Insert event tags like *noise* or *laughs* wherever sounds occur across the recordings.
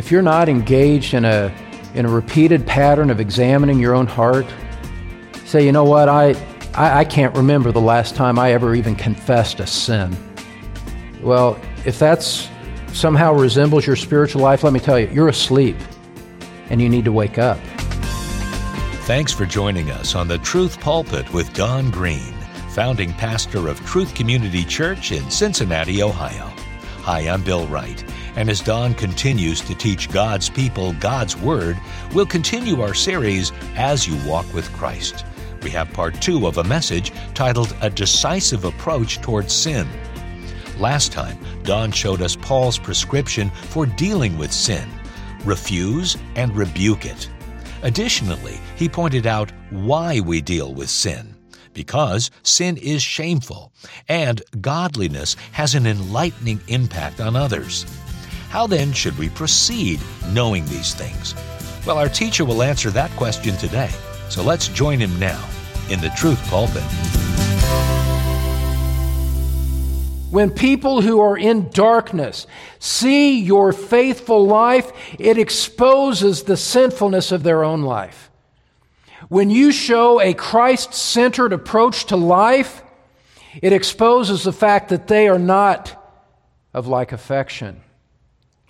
if you're not engaged in a, in a repeated pattern of examining your own heart, say, you know what, I, I, I can't remember the last time I ever even confessed a sin. Well, if that's somehow resembles your spiritual life, let me tell you, you're asleep and you need to wake up. Thanks for joining us on the Truth Pulpit with Don Green, founding pastor of Truth Community Church in Cincinnati, Ohio. Hi, I'm Bill Wright, and as Don continues to teach God's people God's Word, we'll continue our series As You Walk with Christ. We have part two of a message titled A Decisive Approach Towards Sin. Last time, Don showed us Paul's prescription for dealing with sin refuse and rebuke it. Additionally, he pointed out why we deal with sin. Because sin is shameful, and godliness has an enlightening impact on others. How then should we proceed knowing these things? Well, our teacher will answer that question today. So let's join him now in the Truth Pulpit. When people who are in darkness see your faithful life, it exposes the sinfulness of their own life. When you show a Christ centered approach to life, it exposes the fact that they are not of like affection.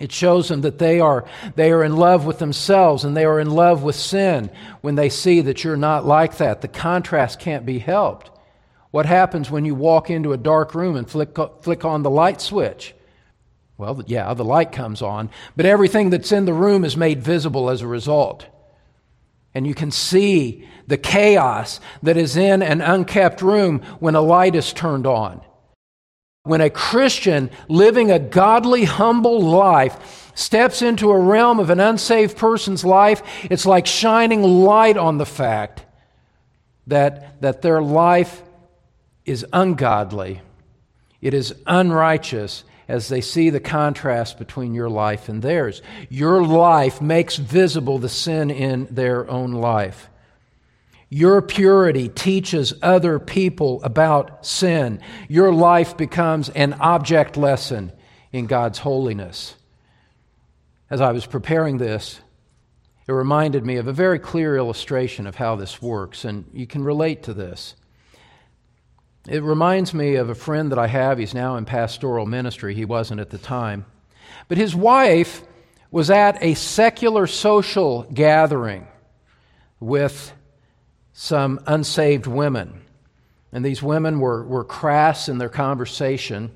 It shows them that they are, they are in love with themselves and they are in love with sin when they see that you're not like that. The contrast can't be helped. What happens when you walk into a dark room and flick, flick on the light switch? Well, yeah, the light comes on, but everything that's in the room is made visible as a result. And you can see the chaos that is in an unkept room when a light is turned on. When a Christian living a godly, humble life steps into a realm of an unsaved person's life, it's like shining light on the fact that, that their life is ungodly, it is unrighteous as they see the contrast between your life and theirs. Your life makes visible the sin in their own life. Your purity teaches other people about sin. Your life becomes an object lesson in God's holiness. As I was preparing this, it reminded me of a very clear illustration of how this works, and you can relate to this. It reminds me of a friend that I have. He's now in pastoral ministry. He wasn't at the time. But his wife was at a secular social gathering with some unsaved women. And these women were, were crass in their conversation.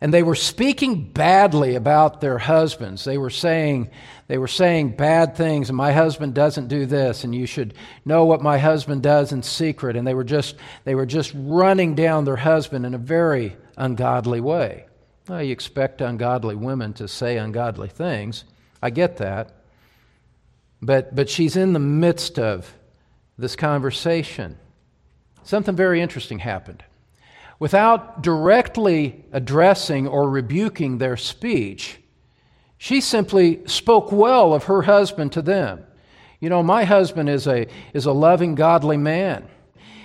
And they were speaking badly about their husbands. They were saying, they were saying bad things, and my husband doesn't do this, and you should know what my husband does in secret. And they were just, they were just running down their husband in a very ungodly way. Well, you expect ungodly women to say ungodly things. I get that. But, but she's in the midst of this conversation. Something very interesting happened without directly addressing or rebuking their speech, she simply spoke well of her husband to them. You know, my husband is a, is a loving, godly man.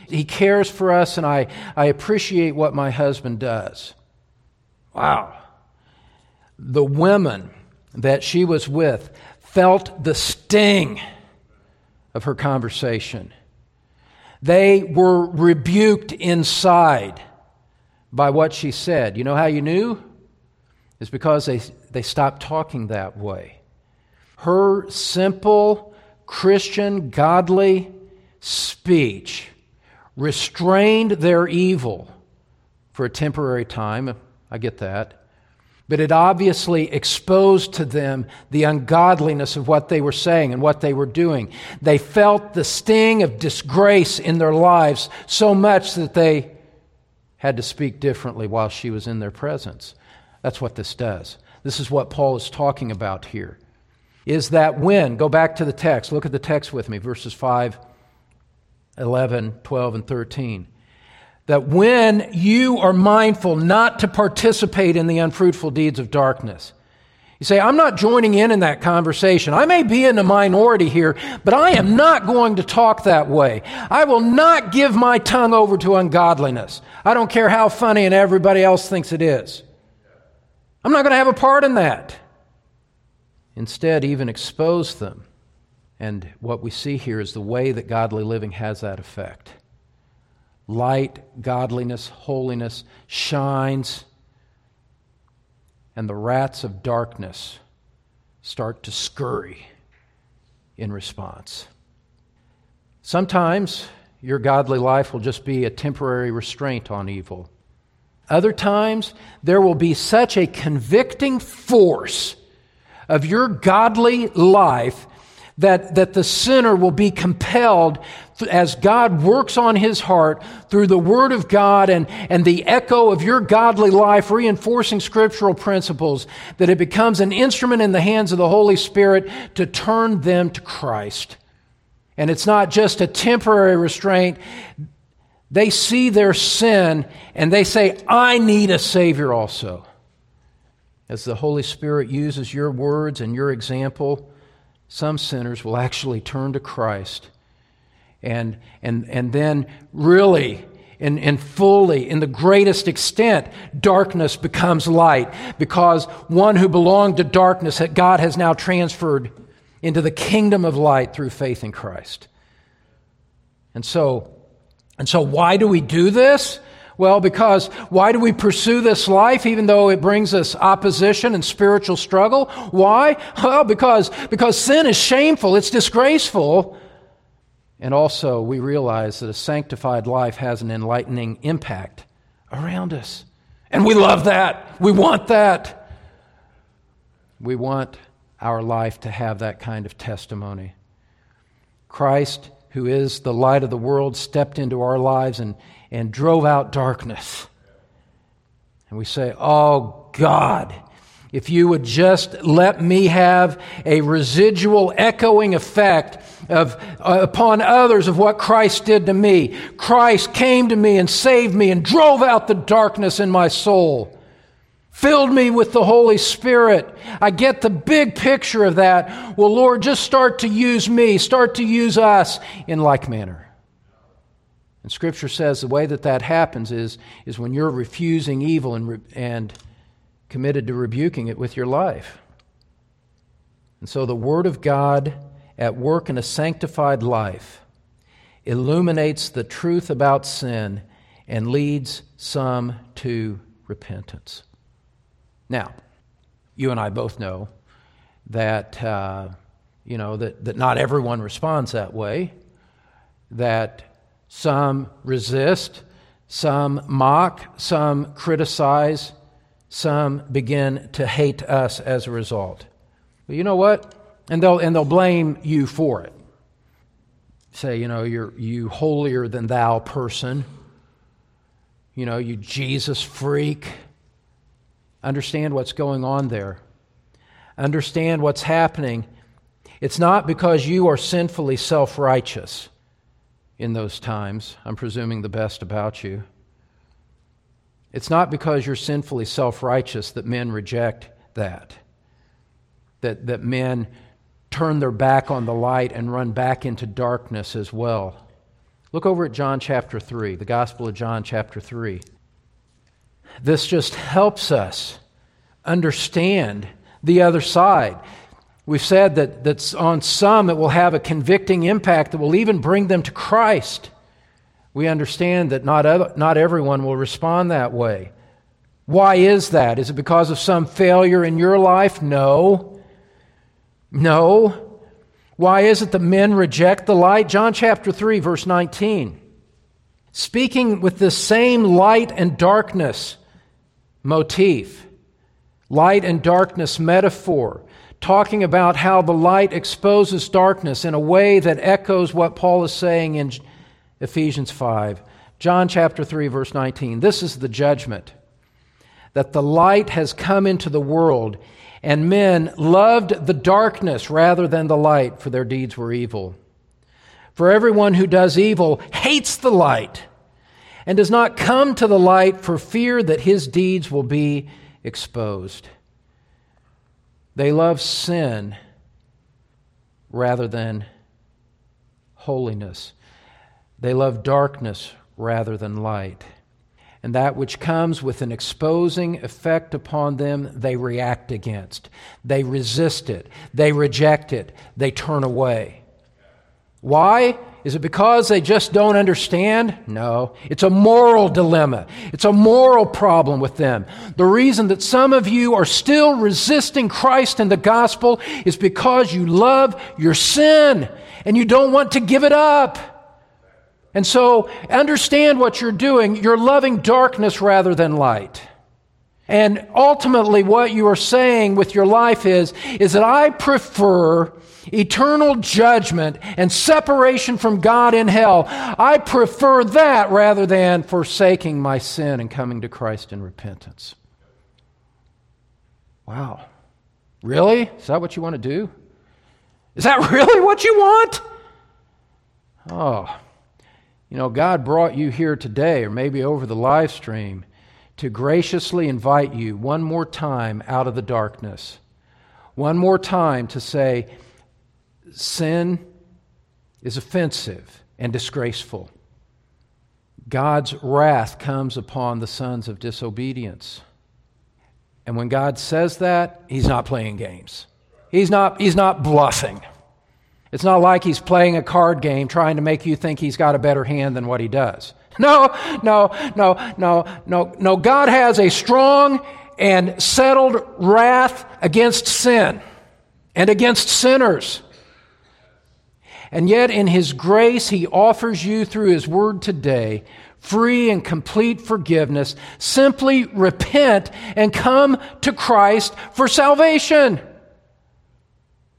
He cares for us, and I, I appreciate what my husband does. Wow. The women that she was with felt the sting of her conversation. They were rebuked inside by what she said. You know how you knew? It's because they, they stopped talking that way. Her simple, Christian, godly speech restrained their evil for a temporary time. I get that. But it obviously exposed to them the ungodliness of what they were saying and what they were doing. They felt the sting of disgrace in their lives so much that they had to speak differently while she was in their presence. That's what this does. This is what Paul is talking about here. Is that when, go back to the text, look at the text with me, verses 5, 11, 12, and 13. That when you are mindful not to participate in the unfruitful deeds of darkness, you say, I'm not joining in in that conversation. I may be in a minority here, but I am not going to talk that way. I will not give my tongue over to ungodliness. I don't care how funny and everybody else thinks it is. I'm not going to have a part in that. instead, even expose them. And what we see here is the way that godly living has that effect. Light, godliness, holiness shines, and the rats of darkness start to scurry in response. Sometimes your godly life will just be a temporary restraint on evil. Other times, there will be such a convicting force of your godly life that, that the sinner will be compelled as God works on his heart through the Word of God and, and the echo of your godly life, reinforcing scriptural principles, that it becomes an instrument in the hands of the Holy Spirit to turn them to Christ. And it's not just a temporary restraint. They see their sin and they say, I need a Savior also. As the Holy Spirit uses your words and your example, some sinners will actually turn to Christ and, and, and then really and, and fully, in the greatest extent, darkness becomes light because one who belonged to darkness that God has now transferred into the kingdom of light through faith in Christ. And so, and so why do we do this? Well, because why do we pursue this life even though it brings us opposition and spiritual struggle? Why? *laughs* Well, because, because sin is shameful, it's disgraceful. And also, we realize that a sanctified life has an enlightening impact around us. And we love that. We want that. We want our life to have that kind of testimony. Christ, who is the light of the world, stepped into our lives and, and drove out darkness. And we say, Oh God, if you would just let me have a residual echoing effect of, uh, upon others of what Christ did to me. Christ came to me and saved me and drove out the darkness in my soul, filled me with the Holy Spirit. I get the big picture of that. Well, Lord, just start to use me, start to use us in like manner. And Scripture says the way that that happens is, is when you're refusing evil and, and committed to rebuking it with your life. And so the Word of God at work in a sanctified life illuminates the truth about sin and leads some to repentance. Now, you and I both know that, uh, you know, that, that not everyone responds that way, that some resist, some mock, some criticize, some begin to hate us as a result. But you know what? And they'll, and they'll blame you for it. Say, you know, you're you holier than thou person. You know, you Jesus freak. Understand what's going on there. Understand what's happening. It's not because you are sinfully self righteous in those times. I'm presuming the best about you. It's not because you're sinfully self righteous that men reject that, that, that men turn their back on the light and run back into darkness as well. Look over at John chapter 3, the Gospel of John chapter 3. This just helps us understand the other side. We've said that, that on some it will have a convicting impact that will even bring them to Christ. We understand that not, not everyone will respond that way. Why is that? Is it because of some failure in your life? No. No. Why is it that men reject the light? John chapter 3, verse 19. Speaking with the same light and darkness motif, light and darkness metaphor, talking about how the light exposes darkness in a way that echoes what Paul is saying in Ephesians 5. John chapter 3, verse 19. This is the judgment that the light has come into the world, and men loved the darkness rather than the light, for their deeds were evil. For everyone who does evil hates the light and does not come to the light for fear that his deeds will be exposed. They love sin rather than holiness. They love darkness rather than light. and that which comes with an exposing effect upon them, they react against. They resist it. They reject it. They turn away. Why? Is it because they just don't understand? No. It's a moral dilemma. It's a moral problem with them. The reason that some of you are still resisting Christ and the gospel is because you love your sin and you don't want to give it up. And so understand what you're doing. You're loving darkness rather than light. And ultimately, what you are saying with your life is, is that I prefer eternal judgment and separation from God in hell. I prefer that rather than forsaking my sin and coming to Christ in repentance. Wow. Really? Is that what you want to do? Is that *laughs* really what you want? Oh, you know, God brought you here today, or maybe over the live stream, to graciously invite you one more time out of the darkness. One more time to say, sin is offensive and disgraceful. God's wrath comes upon the sons of disobedience. And when God says that, He's not playing games. He's not, he's not bluffing. It's not like he's playing a card game trying to make you think he's got a better hand than what he does. *laughs* No, no, no, no, no, no. God has a strong and settled wrath against sin and against sinners. And yet, in His grace, He offers you through His word today free and complete forgiveness. Simply repent and come to Christ for salvation.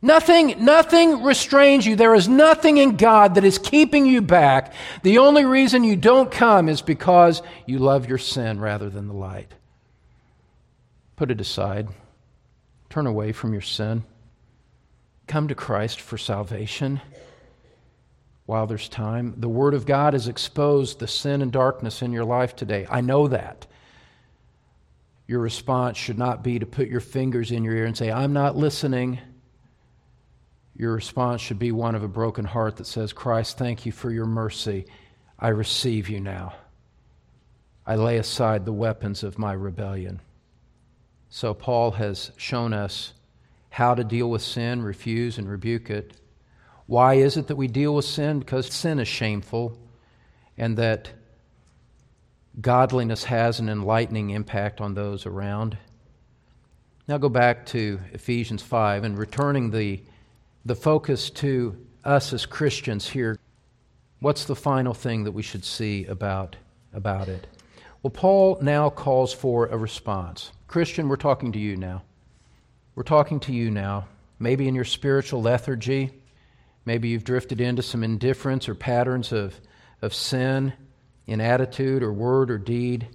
Nothing, nothing restrains you. There is nothing in God that is keeping you back. The only reason you don't come is because you love your sin rather than the light. Put it aside. Turn away from your sin. Come to Christ for salvation while there's time. The Word of God has exposed the sin and darkness in your life today. I know that. Your response should not be to put your fingers in your ear and say, I'm not listening. Your response should be one of a broken heart that says, Christ, thank you for your mercy. I receive you now. I lay aside the weapons of my rebellion. So, Paul has shown us how to deal with sin, refuse and rebuke it. Why is it that we deal with sin? Because sin is shameful, and that godliness has an enlightening impact on those around. Now go back to Ephesians 5 and returning the the focus to us as Christians here, what's the final thing that we should see about, about it? Well, Paul now calls for a response. Christian, we're talking to you now. We're talking to you now. Maybe in your spiritual lethargy, maybe you've drifted into some indifference or patterns of, of sin in attitude or word or deed.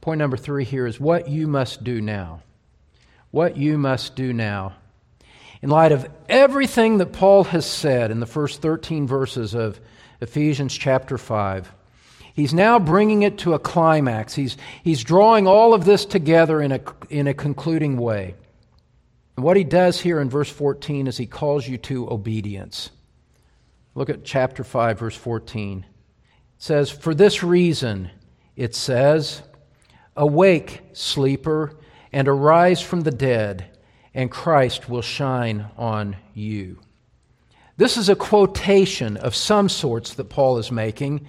Point number three here is what you must do now. What you must do now in light of everything that Paul has said in the first 13 verses of Ephesians chapter 5, he's now bringing it to a climax. He's, he's drawing all of this together in a, in a concluding way. And what he does here in verse 14 is he calls you to obedience. Look at chapter 5, verse 14. It says, For this reason, it says, Awake, sleeper, and arise from the dead and Christ will shine on you. This is a quotation of some sorts that Paul is making,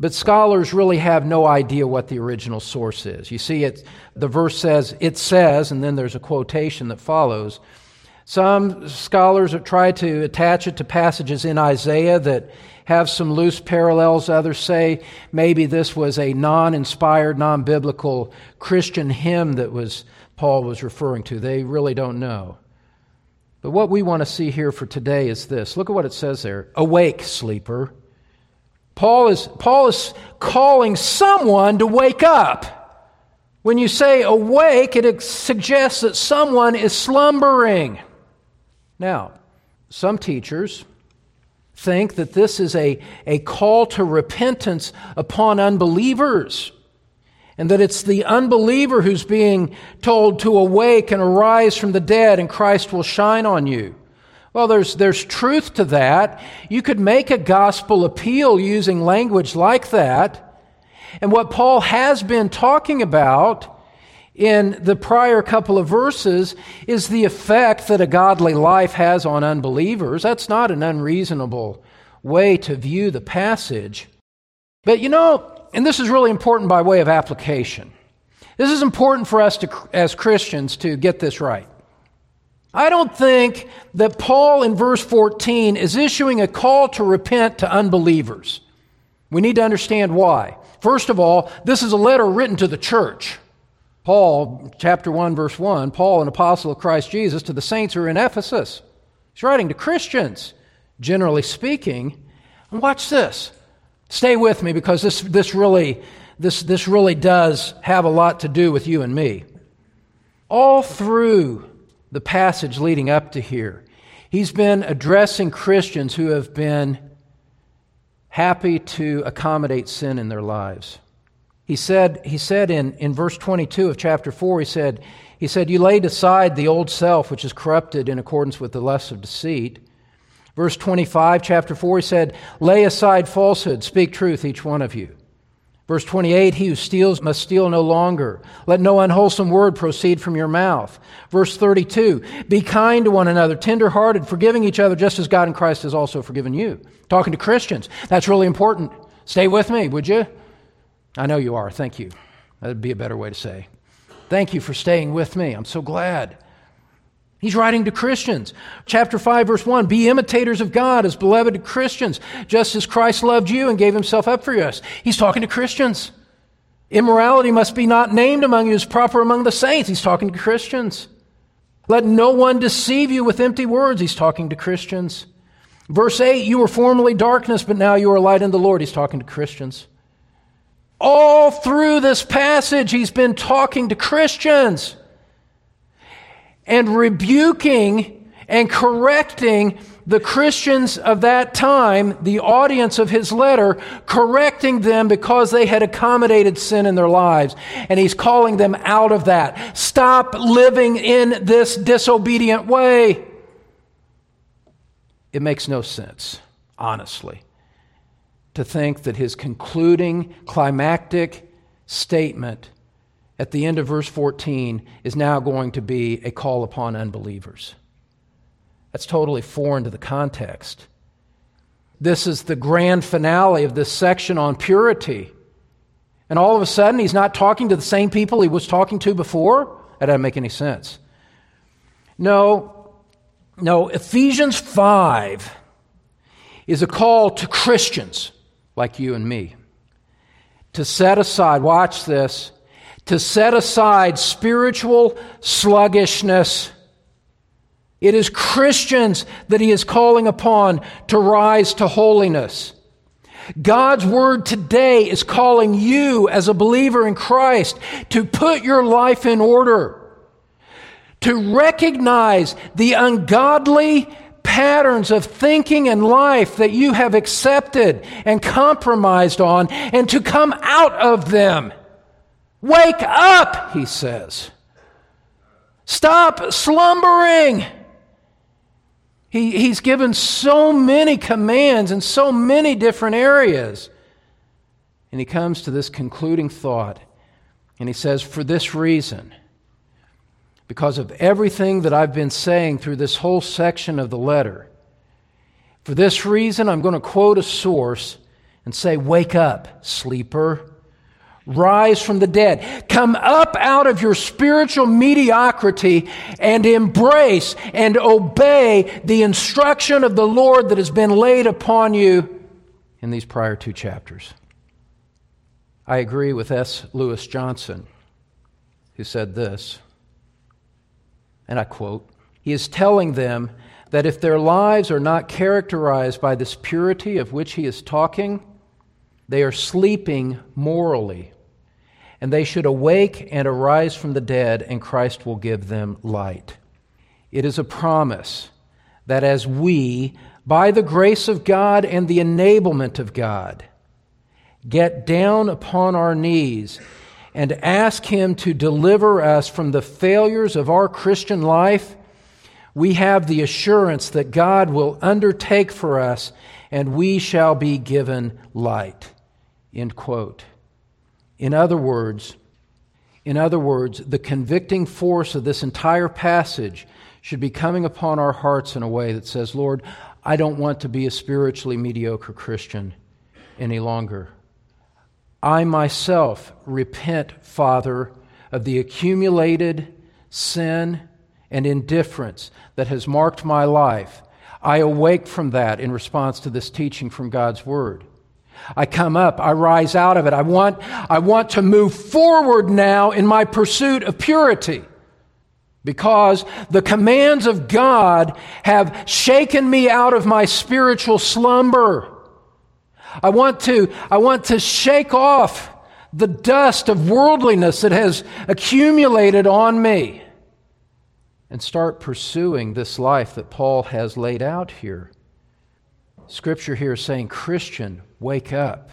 but scholars really have no idea what the original source is. You see, it, the verse says, it says, and then there's a quotation that follows. Some scholars have tried to attach it to passages in Isaiah that have some loose parallels. Others say maybe this was a non inspired, non biblical Christian hymn that was Paul was referring to. They really don't know. But what we want to see here for today is this. Look at what it says there Awake, sleeper. Paul is, Paul is calling someone to wake up. When you say awake, it suggests that someone is slumbering. Now, some teachers think that this is a, a call to repentance upon unbelievers and that it's the unbeliever who's being told to awake and arise from the dead and Christ will shine on you. Well, there's, there's truth to that. You could make a gospel appeal using language like that. And what Paul has been talking about in the prior couple of verses is the effect that a godly life has on unbelievers. That's not an unreasonable way to view the passage. But you know, and this is really important by way of application. This is important for us to, as Christians to get this right. I don't think that Paul in verse 14 is issuing a call to repent to unbelievers. We need to understand why. First of all, this is a letter written to the church. Paul, chapter 1, verse 1, Paul, an apostle of Christ Jesus, to the saints who are in Ephesus. He's writing to Christians, generally speaking. And watch this. Stay with me because this, this, really, this, this really does have a lot to do with you and me. All through the passage leading up to here, he's been addressing Christians who have been happy to accommodate sin in their lives. He said, he said in, in verse 22 of chapter 4, he said, he said, You laid aside the old self, which is corrupted in accordance with the lusts of deceit. Verse 25, chapter 4, he said, Lay aside falsehood, speak truth, each one of you. Verse 28, he who steals must steal no longer. Let no unwholesome word proceed from your mouth. Verse 32, be kind to one another, tenderhearted, forgiving each other, just as God in Christ has also forgiven you. Talking to Christians. That's really important. Stay with me, would you? I know you are. Thank you. That would be a better way to say. Thank you for staying with me. I'm so glad. He's writing to Christians. Chapter 5, verse 1 Be imitators of God as beloved Christians, just as Christ loved you and gave himself up for us. He's talking to Christians. Immorality must be not named among you as proper among the saints. He's talking to Christians. Let no one deceive you with empty words. He's talking to Christians. Verse 8 You were formerly darkness, but now you are light in the Lord. He's talking to Christians. All through this passage, he's been talking to Christians and rebuking and correcting the Christians of that time, the audience of his letter, correcting them because they had accommodated sin in their lives. And he's calling them out of that. Stop living in this disobedient way. It makes no sense, honestly to think that his concluding climactic statement at the end of verse 14 is now going to be a call upon unbelievers. That's totally foreign to the context. This is the grand finale of this section on purity. And all of a sudden, he's not talking to the same people he was talking to before? That doesn't make any sense. No, no, Ephesians 5 is a call to Christians like you and me. To set aside, watch this, to set aside spiritual sluggishness. It is Christians that he is calling upon to rise to holiness. God's word today is calling you as a believer in Christ to put your life in order, to recognize the ungodly patterns of thinking and life that you have accepted and compromised on and to come out of them. Wake up, he says. Stop slumbering. He, he's given so many commands in so many different areas. And he comes to this concluding thought, and he says, For this reason, because of everything that I've been saying through this whole section of the letter. For this reason, I'm going to quote a source and say, Wake up, sleeper. Rise from the dead. Come up out of your spiritual mediocrity and embrace and obey the instruction of the Lord that has been laid upon you in these prior two chapters. I agree with S. Lewis Johnson, who said this and I quote, He is telling them that if their lives are not characterized by this purity of which he is talking, they are sleeping morally, and they should awake and arise from the dead, and Christ will give them light. It is a promise that as we, by the grace of God and the enablement of God, get down upon our knees and ask Him to deliver us from the failures of our Christian life, we have the assurance that God will undertake for us and we shall be given light. End quote. In other words, in other words, the convicting force of this entire passage should be coming upon our hearts in a way that says, Lord, I don't want to be a spiritually mediocre Christian any longer. I myself repent, Father, of the accumulated sin and indifference that has marked my life. I awake from that in response to this teaching from God's Word. I come up, I rise out of it. I want, I want to move forward now in my pursuit of purity because the commands of God have shaken me out of my spiritual slumber. I want to, I want to shake off the dust of worldliness that has accumulated on me and start pursuing this life that Paul has laid out here. Scripture here is saying, Christian, wake up.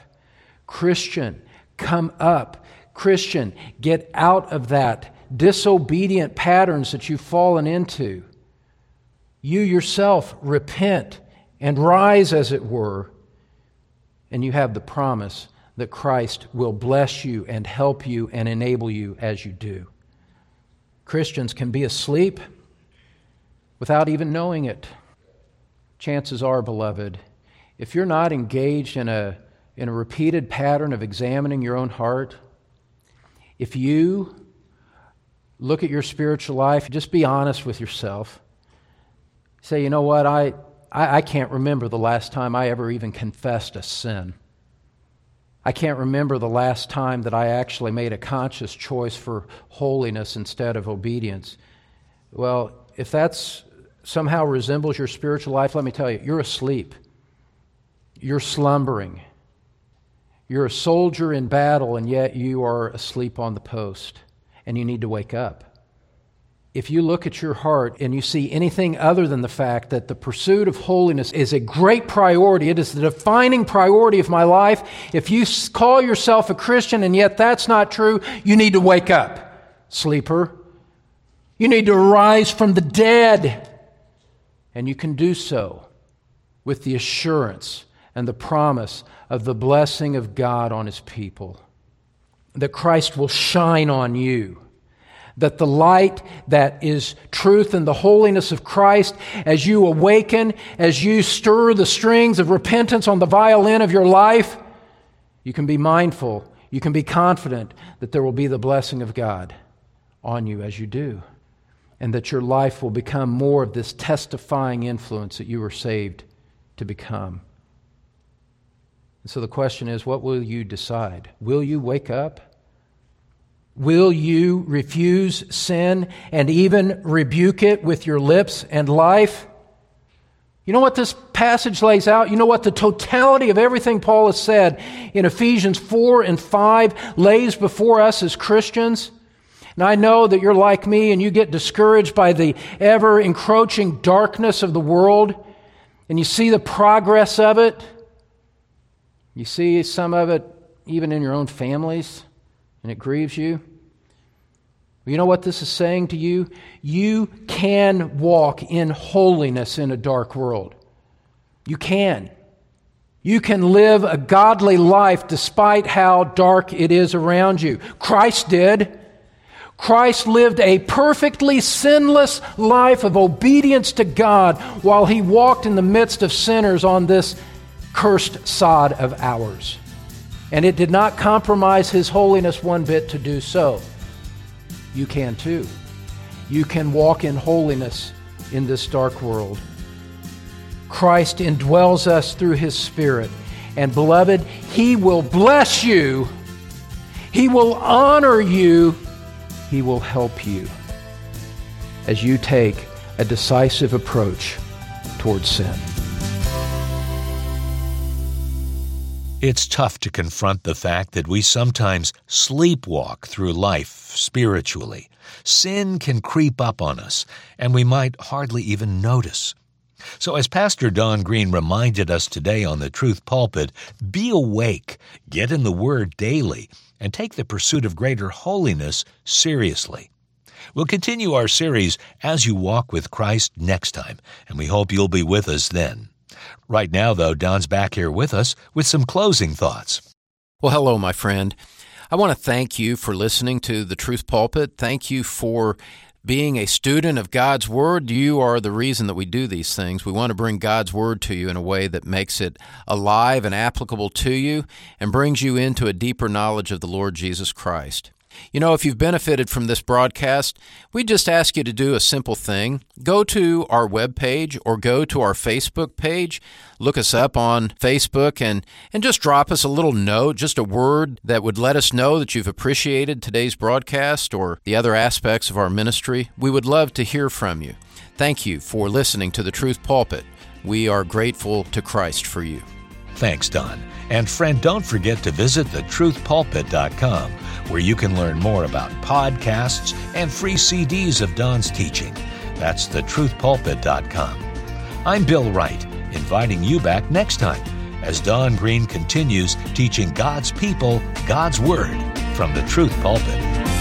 Christian, come up. Christian, get out of that disobedient patterns that you've fallen into. You yourself repent and rise, as it were, and you have the promise that Christ will bless you and help you and enable you as you do. Christians can be asleep without even knowing it. Chances are, beloved, if you're not engaged in a, in a repeated pattern of examining your own heart, if you look at your spiritual life, just be honest with yourself. Say, you know what, I, I, I can't remember the last time I ever even confessed a sin. I can't remember the last time that I actually made a conscious choice for holiness instead of obedience. Well, if that's somehow resembles your spiritual life, let me tell you, you're asleep. You're slumbering. You're a soldier in battle, and yet you are asleep on the post, and you need to wake up. If you look at your heart and you see anything other than the fact that the pursuit of holiness is a great priority, it is the defining priority of my life, if you call yourself a Christian and yet that's not true, you need to wake up, sleeper. You need to rise from the dead. And you can do so with the assurance and the promise of the blessing of God on his people. That Christ will shine on you. That the light that is truth and the holiness of Christ, as you awaken, as you stir the strings of repentance on the violin of your life, you can be mindful, you can be confident that there will be the blessing of God on you as you do. And that your life will become more of this testifying influence that you were saved to become. And so the question is what will you decide? Will you wake up? Will you refuse sin and even rebuke it with your lips and life? You know what this passage lays out? You know what the totality of everything Paul has said in Ephesians 4 and 5 lays before us as Christians? And I know that you're like me and you get discouraged by the ever encroaching darkness of the world and you see the progress of it. You see some of it even in your own families, and it grieves you. You know what this is saying to you? You can walk in holiness in a dark world. You can. You can live a godly life despite how dark it is around you. Christ did. Christ lived a perfectly sinless life of obedience to God while he walked in the midst of sinners on this cursed sod of ours. And it did not compromise his holiness one bit to do so. You can too. You can walk in holiness in this dark world. Christ indwells us through his Spirit. And beloved, he will bless you, he will honor you, he will help you as you take a decisive approach towards sin. It's tough to confront the fact that we sometimes sleepwalk through life spiritually. Sin can creep up on us, and we might hardly even notice. So, as Pastor Don Green reminded us today on the Truth Pulpit, be awake, get in the Word daily, and take the pursuit of greater holiness seriously. We'll continue our series As You Walk with Christ next time, and we hope you'll be with us then. Right now, though, Don's back here with us with some closing thoughts. Well, hello, my friend. I want to thank you for listening to the Truth Pulpit. Thank you for being a student of God's Word, you are the reason that we do these things. We want to bring God's Word to you in a way that makes it alive and applicable to you and brings you into a deeper knowledge of the Lord Jesus Christ. You know, if you've benefited from this broadcast, we just ask you to do a simple thing. Go to our webpage or go to our Facebook page, look us up on Facebook, and, and just drop us a little note, just a word that would let us know that you've appreciated today's broadcast or the other aspects of our ministry. We would love to hear from you. Thank you for listening to the Truth Pulpit. We are grateful to Christ for you. Thanks, Don. And friend, don't forget to visit thetruthpulpit.com where you can learn more about podcasts and free CDs of Don's teaching. That's thetruthpulpit.com. I'm Bill Wright, inviting you back next time as Don Green continues teaching God's people God's Word from the Truth Pulpit.